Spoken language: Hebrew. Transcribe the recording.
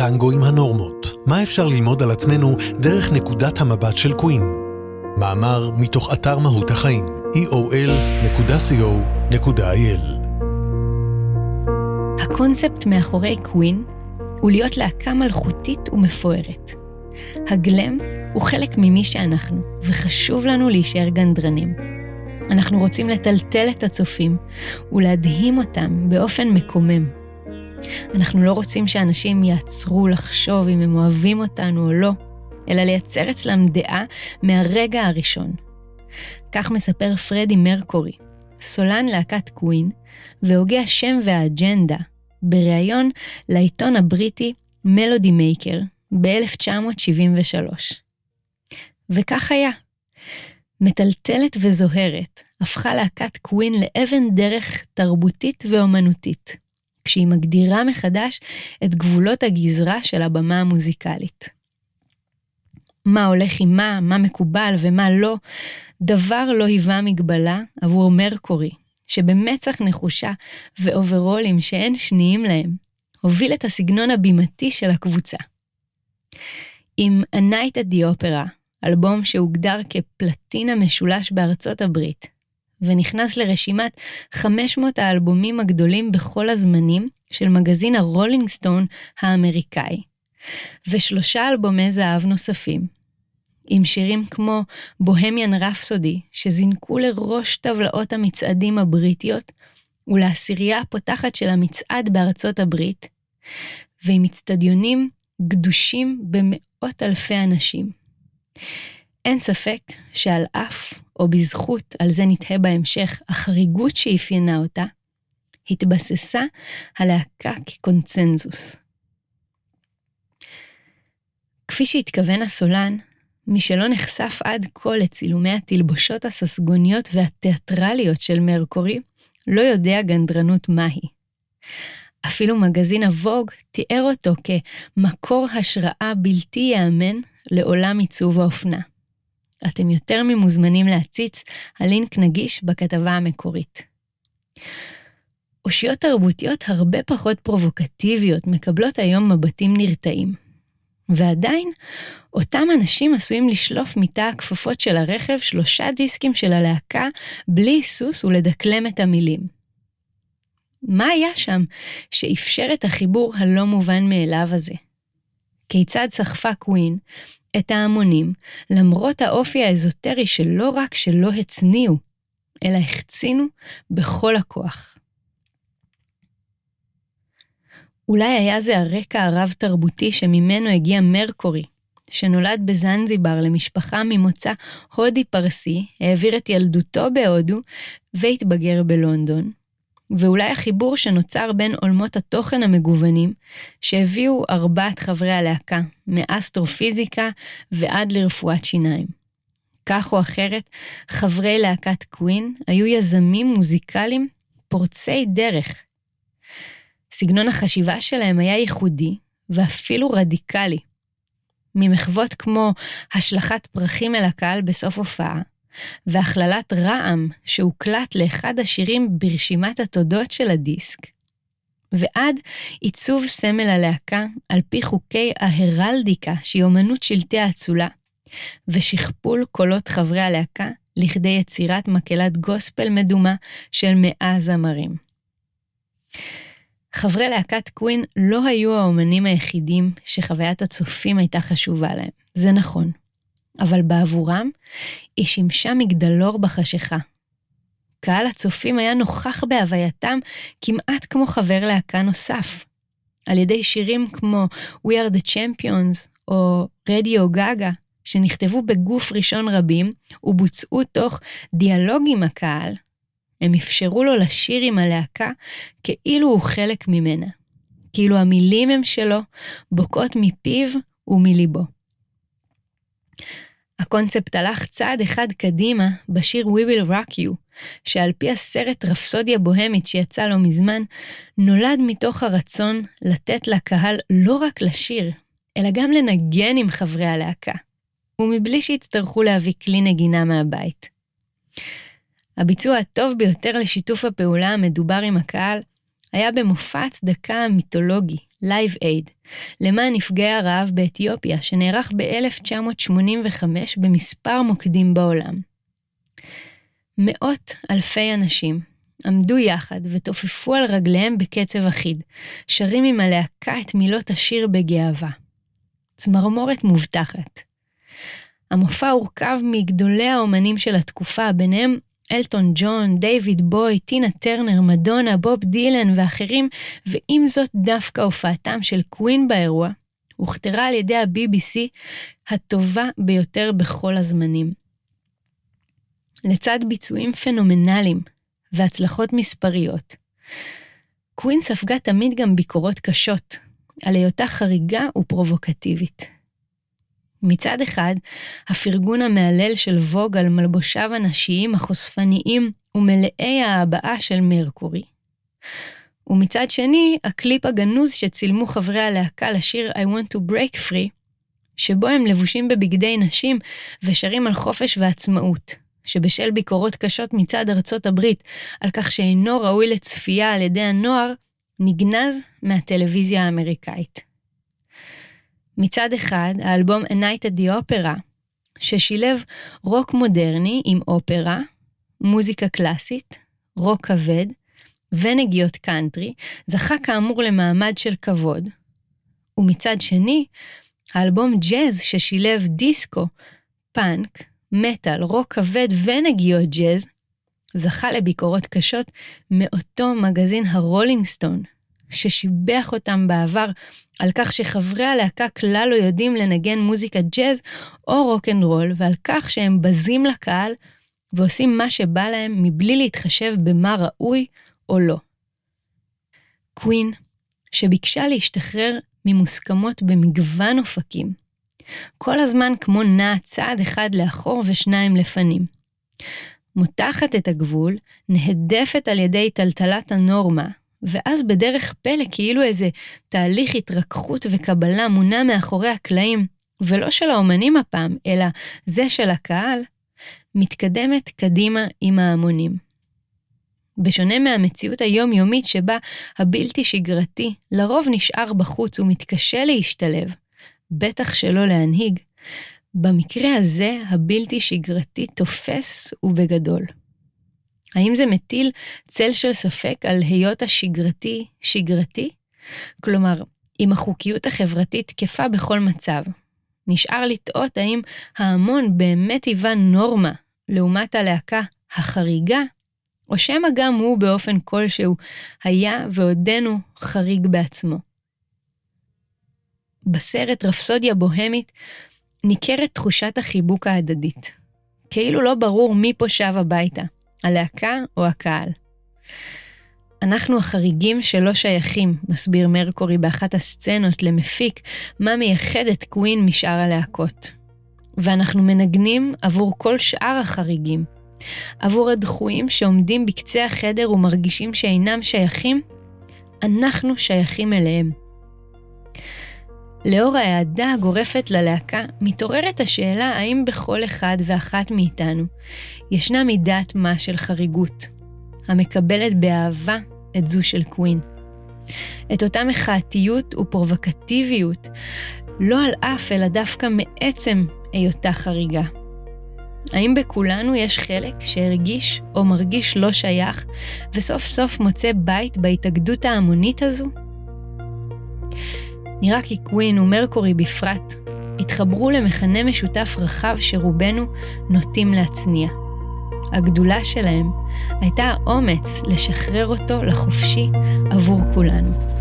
טנגו עם הנורמות, מה אפשר ללמוד על עצמנו דרך נקודת המבט של קווין. מאמר מתוך אתר מהות החיים, eol.co.il הקונספט מאחורי קווין הוא להיות להקה מלכותית ומפוארת. הגלם הוא חלק ממי שאנחנו, וחשוב לנו להישאר גנדרנים. אנחנו רוצים לטלטל את הצופים ולהדהים אותם באופן מקומם. אנחנו לא רוצים שאנשים יעצרו לחשוב אם הם אוהבים אותנו או לא, אלא לייצר אצלם דעה מהרגע הראשון. כך מספר פרדי מרקורי, סולן להקת קווין, והוגה השם והאג'נדה, בריאיון לעיתון הבריטי מלודי מייקר ב-1973. וכך היה. מטלטלת וזוהרת, הפכה להקת קווין לאבן דרך תרבותית ואומנותית, כשהיא מגדירה מחדש את גבולות הגזרה של הבמה המוזיקלית. מה הולך עם מה, מה מקובל ומה לא, דבר לא היווה מגבלה עבור מרקורי, שבמצח נחושה ואוברולים שאין שניים להם, הוביל את הסגנון הבימתי של הקבוצה. עם A Night at the Opera, אלבום שהוגדר כפלטינה משולש בארצות הברית, ונכנס לרשימת 500 האלבומים הגדולים בכל הזמנים של מגזין הרולינג סטון האמריקאי, ושלושה אלבומי זהב נוספים, עם שירים כמו בוהמיאן רפסודי, שזינקו לראש טבלאות המצעדים הבריטיות, ולעשירייה הפותחת של המצעד בארצות הברית, ועם אצטדיונים גדושים במאות אלפי אנשים. אין ספק שעל אף או בזכות, על זה נתהה בהמשך, החריגות שאפיינה אותה, התבססה הלהקה כקונצנזוס. כפי שהתכוון הסולן, מי שלא נחשף עד כה לצילומי התלבושות הססגוניות והתיאטרליות של מרקורי, לא יודע גנדרנות מהי. אפילו מגזין הווג תיאר אותו כמקור השראה בלתי ייאמן לעולם עיצוב האופנה. אתם יותר ממוזמנים להציץ, הלינק נגיש בכתבה המקורית. אושיות תרבותיות הרבה פחות פרובוקטיביות מקבלות היום מבטים נרתעים. ועדיין, אותם אנשים עשויים לשלוף מתא הכפפות של הרכב שלושה דיסקים של הלהקה בלי היסוס ולדקלם את המילים. מה היה שם שאפשר את החיבור הלא מובן מאליו הזה? כיצד סחפה קווין את ההמונים, למרות האופי האזוטרי שלא רק שלא הצניעו, אלא החצינו בכל הכוח. אולי היה זה הרקע הרב-תרבותי שממנו הגיע מרקורי, שנולד בזנזיבר למשפחה ממוצא הודי-פרסי, העביר את ילדותו בהודו והתבגר בלונדון, ואולי החיבור שנוצר בין עולמות התוכן המגוונים שהביאו ארבעת חברי הלהקה, מאסטרופיזיקה ועד לרפואת שיניים. כך או אחרת, חברי להקת קווין היו יזמים מוזיקליים פורצי דרך. סגנון החשיבה שלהם היה ייחודי ואפילו רדיקלי. ממחוות כמו השלכת פרחים אל הקהל בסוף הופעה, והכללת רעם שהוקלט לאחד השירים ברשימת התודות של הדיסק, ועד עיצוב סמל הלהקה על פי חוקי ההרלדיקה, שהיא אומנות שלטי האצולה, ושכפול קולות חברי הלהקה לכדי יצירת מקהלת גוספל מדומה של מאה זמרים. חברי להקת קווין לא היו האומנים היחידים שחוויית הצופים הייתה חשובה להם, זה נכון. אבל בעבורם היא שימשה מגדלור בחשיכה. קהל הצופים היה נוכח בהווייתם כמעט כמו חבר להקה נוסף. על ידי שירים כמו We are the Champions או רדיו גאגה, שנכתבו בגוף ראשון רבים ובוצעו תוך דיאלוג עם הקהל, הם אפשרו לו לשיר עם הלהקה כאילו הוא חלק ממנה. כאילו המילים הם שלו, בוקעות מפיו ומליבו. הקונספט הלך צעד אחד קדימה בשיר We Will Rock You, שעל פי הסרט רפסודיה בוהמית שיצא לא מזמן, נולד מתוך הרצון לתת לקהל לא רק לשיר, אלא גם לנגן עם חברי הלהקה, ומבלי שיצטרכו להביא כלי נגינה מהבית. הביצוע הטוב ביותר לשיתוף הפעולה המדובר עם הקהל היה במופע הצדקה המיתולוגי, Live Aid, למען נפגעי הרעב באתיופיה, שנערך ב-1985 במספר מוקדים בעולם. מאות אלפי אנשים עמדו יחד ותופפו על רגליהם בקצב אחיד, שרים עם הלהקה את מילות השיר בגאווה. צמרמורת מובטחת. המופע הורכב מגדולי האומנים של התקופה, ביניהם אלטון ג'ון, דיוויד בוי, טינה טרנר, מדונה, בוב דילן ואחרים, ועם זאת דווקא הופעתם של קווין באירוע, הוכתרה על ידי ה-BBC הטובה ביותר בכל הזמנים. לצד ביצועים פנומנליים והצלחות מספריות, קווין ספגה תמיד גם ביקורות קשות, על היותה חריגה ופרובוקטיבית. מצד אחד, הפרגון המהלל של ווג על מלבושיו הנשיים החושפניים ומלאי ההבעה של מרקורי. ומצד שני, הקליפ הגנוז שצילמו חברי הלהקה לשיר I want to break free, שבו הם לבושים בבגדי נשים ושרים על חופש ועצמאות, שבשל ביקורות קשות מצד ארצות הברית על כך שאינו ראוי לצפייה על ידי הנוער, נגנז מהטלוויזיה האמריקאית. מצד אחד, האלבום A Night at the Opera, ששילב רוק מודרני עם אופרה, מוזיקה קלאסית, רוק כבד ונגיעות קאנטרי, זכה כאמור למעמד של כבוד. ומצד שני, האלבום ג'אז ששילב דיסקו, פאנק, מטאל, רוק כבד ונגיעות ג'אז, זכה לביקורות קשות מאותו מגזין הרולינג סטון, ששיבח אותם בעבר על כך שחברי הלהקה כלל לא יודעים לנגן מוזיקת ג'אז או רוק אנד רול, ועל כך שהם בזים לקהל ועושים מה שבא להם מבלי להתחשב במה ראוי או לא. קווין, שביקשה להשתחרר ממוסכמות במגוון אופקים, כל הזמן כמו נעה צעד אחד לאחור ושניים לפנים. מותחת את הגבול, נהדפת על ידי טלטלת הנורמה, ואז בדרך פלא כאילו איזה תהליך התרככות וקבלה מונע מאחורי הקלעים, ולא של האומנים הפעם, אלא זה של הקהל, מתקדמת קדימה עם ההמונים. בשונה מהמציאות היומיומית שבה הבלתי שגרתי לרוב נשאר בחוץ ומתקשה להשתלב, בטח שלא להנהיג, במקרה הזה הבלתי שגרתי תופס ובגדול. האם זה מטיל צל של ספק על היות השגרתי שגרתי? כלומר, אם החוקיות החברתית תקפה בכל מצב. נשאר לתהות האם ההמון באמת היווה נורמה לעומת הלהקה החריגה, או שמא גם הוא באופן כלשהו היה ועודנו חריג בעצמו. בסרט רפסודיה בוהמית ניכרת תחושת החיבוק ההדדית. כאילו לא ברור מי פה שב הביתה, הלהקה או הקהל. אנחנו החריגים שלא שייכים, מסביר מרקורי באחת הסצנות למפיק מה מייחד את קווין משאר הלהקות. ואנחנו מנגנים עבור כל שאר החריגים. עבור הדחויים שעומדים בקצה החדר ומרגישים שאינם שייכים, אנחנו שייכים אליהם. לאור ההעדה הגורפת ללהקה, מתעוררת השאלה האם בכל אחד ואחת מאיתנו ישנה מידת מה של חריגות, המקבלת באהבה את זו של קווין. את אותה מחאתיות ופרובוקטיביות, לא על אף אלא דווקא מעצם היותה חריגה. האם בכולנו יש חלק שהרגיש או מרגיש לא שייך, וסוף סוף מוצא בית בהתאגדות ההמונית הזו? נראה כי קווין ומרקורי בפרט התחברו למכנה משותף רחב שרובנו נוטים להצניע. הגדולה שלהם הייתה האומץ לשחרר אותו לחופשי עבור כולנו.